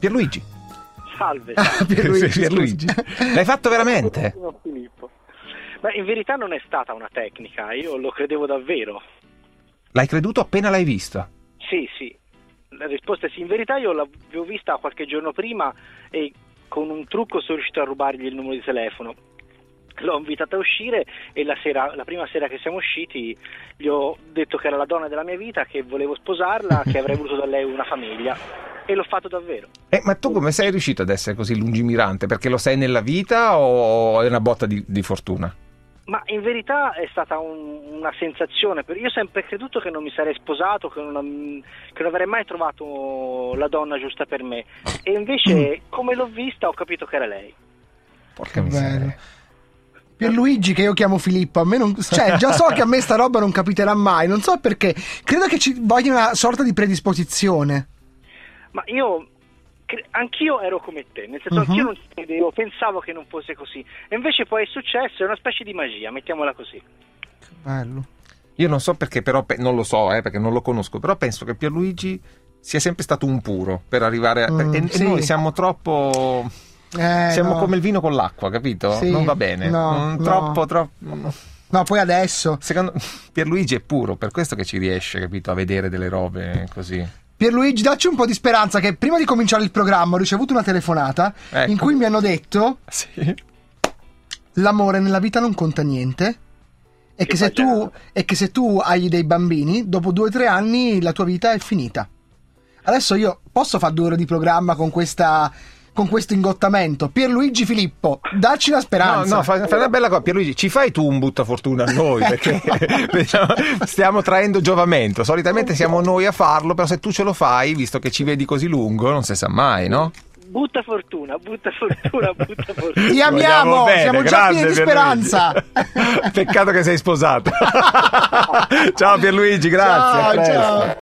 Pierluigi. Salve. Ah, salve. Pierluigi, Pierluigi. L'hai fatto veramente? Ma in verità non è stata una tecnica, io lo credevo davvero. L'hai creduto appena l'hai visto? Sì, sì. La risposta è sì. In verità io l'avevo vista qualche giorno prima e con un trucco sono riuscito a rubargli il numero di telefono. L'ho invitata a uscire e la, sera, la prima sera che siamo usciti gli ho detto che era la donna della mia vita, che volevo sposarla, che avrei voluto da lei una famiglia. E l'ho fatto davvero. Eh, ma tu come sei riuscito ad essere così lungimirante? Perché lo sei nella vita o è una botta di, di fortuna? Ma in verità è stata un- una sensazione, per- io ho sempre creduto che non mi sarei sposato, che non, che non avrei mai trovato la donna giusta per me. E invece, come l'ho vista, ho capito che era lei. Porca Che miseria. bello. Pierluigi, che io chiamo Filippo, a me non. Cioè, già so che a me sta roba non capiterà mai. Non so perché. Credo che ci voglia una sorta di predisposizione. Ma io, anch'io ero come te, nel senso Mhm. anch'io non ci credevo, pensavo che non fosse così. E invece poi è successo, è una specie di magia, mettiamola così. Che bello. Io non so perché, però, pe- non lo so, eh, perché non lo conosco, però penso che Pierluigi sia sempre stato un puro per arrivare a... Mm, e sì. noi siamo troppo... Eh, siamo no. come il vino con l'acqua, capito? Sì, non va bene. no, Mm, no. Troppo, troppo... No, poi adesso. Secondo Pierluigi è puro, per questo che ci riesce, capito, a vedere delle robe così. Pierluigi, dacci un po' di speranza che prima di cominciare il programma ho ricevuto una telefonata Ecco. in cui mi hanno detto Sì. l'amore nella vita non conta niente e Che che, tu, e che se tu hai dei bambini, dopo due o tre anni la tua vita è finita. Adesso io posso fare due ore di programma con questa con questo ingottamento. Pierluigi Filippo, dacci la No, speranza. no, fai, fai una bella cosa. Pierluigi, ci fai tu un buttafortuna a noi? Perché diciamo, stiamo traendo giovamento. Solitamente siamo noi a farlo, però se tu ce lo fai, visto che ci vedi così lungo, non si sa mai, no? Butta fortuna, butta fortuna, butta fortuna. Ti amiamo, bene, siamo già pieni di speranza. Peccato che sei sposato. ciao Pierluigi, grazie. ciao.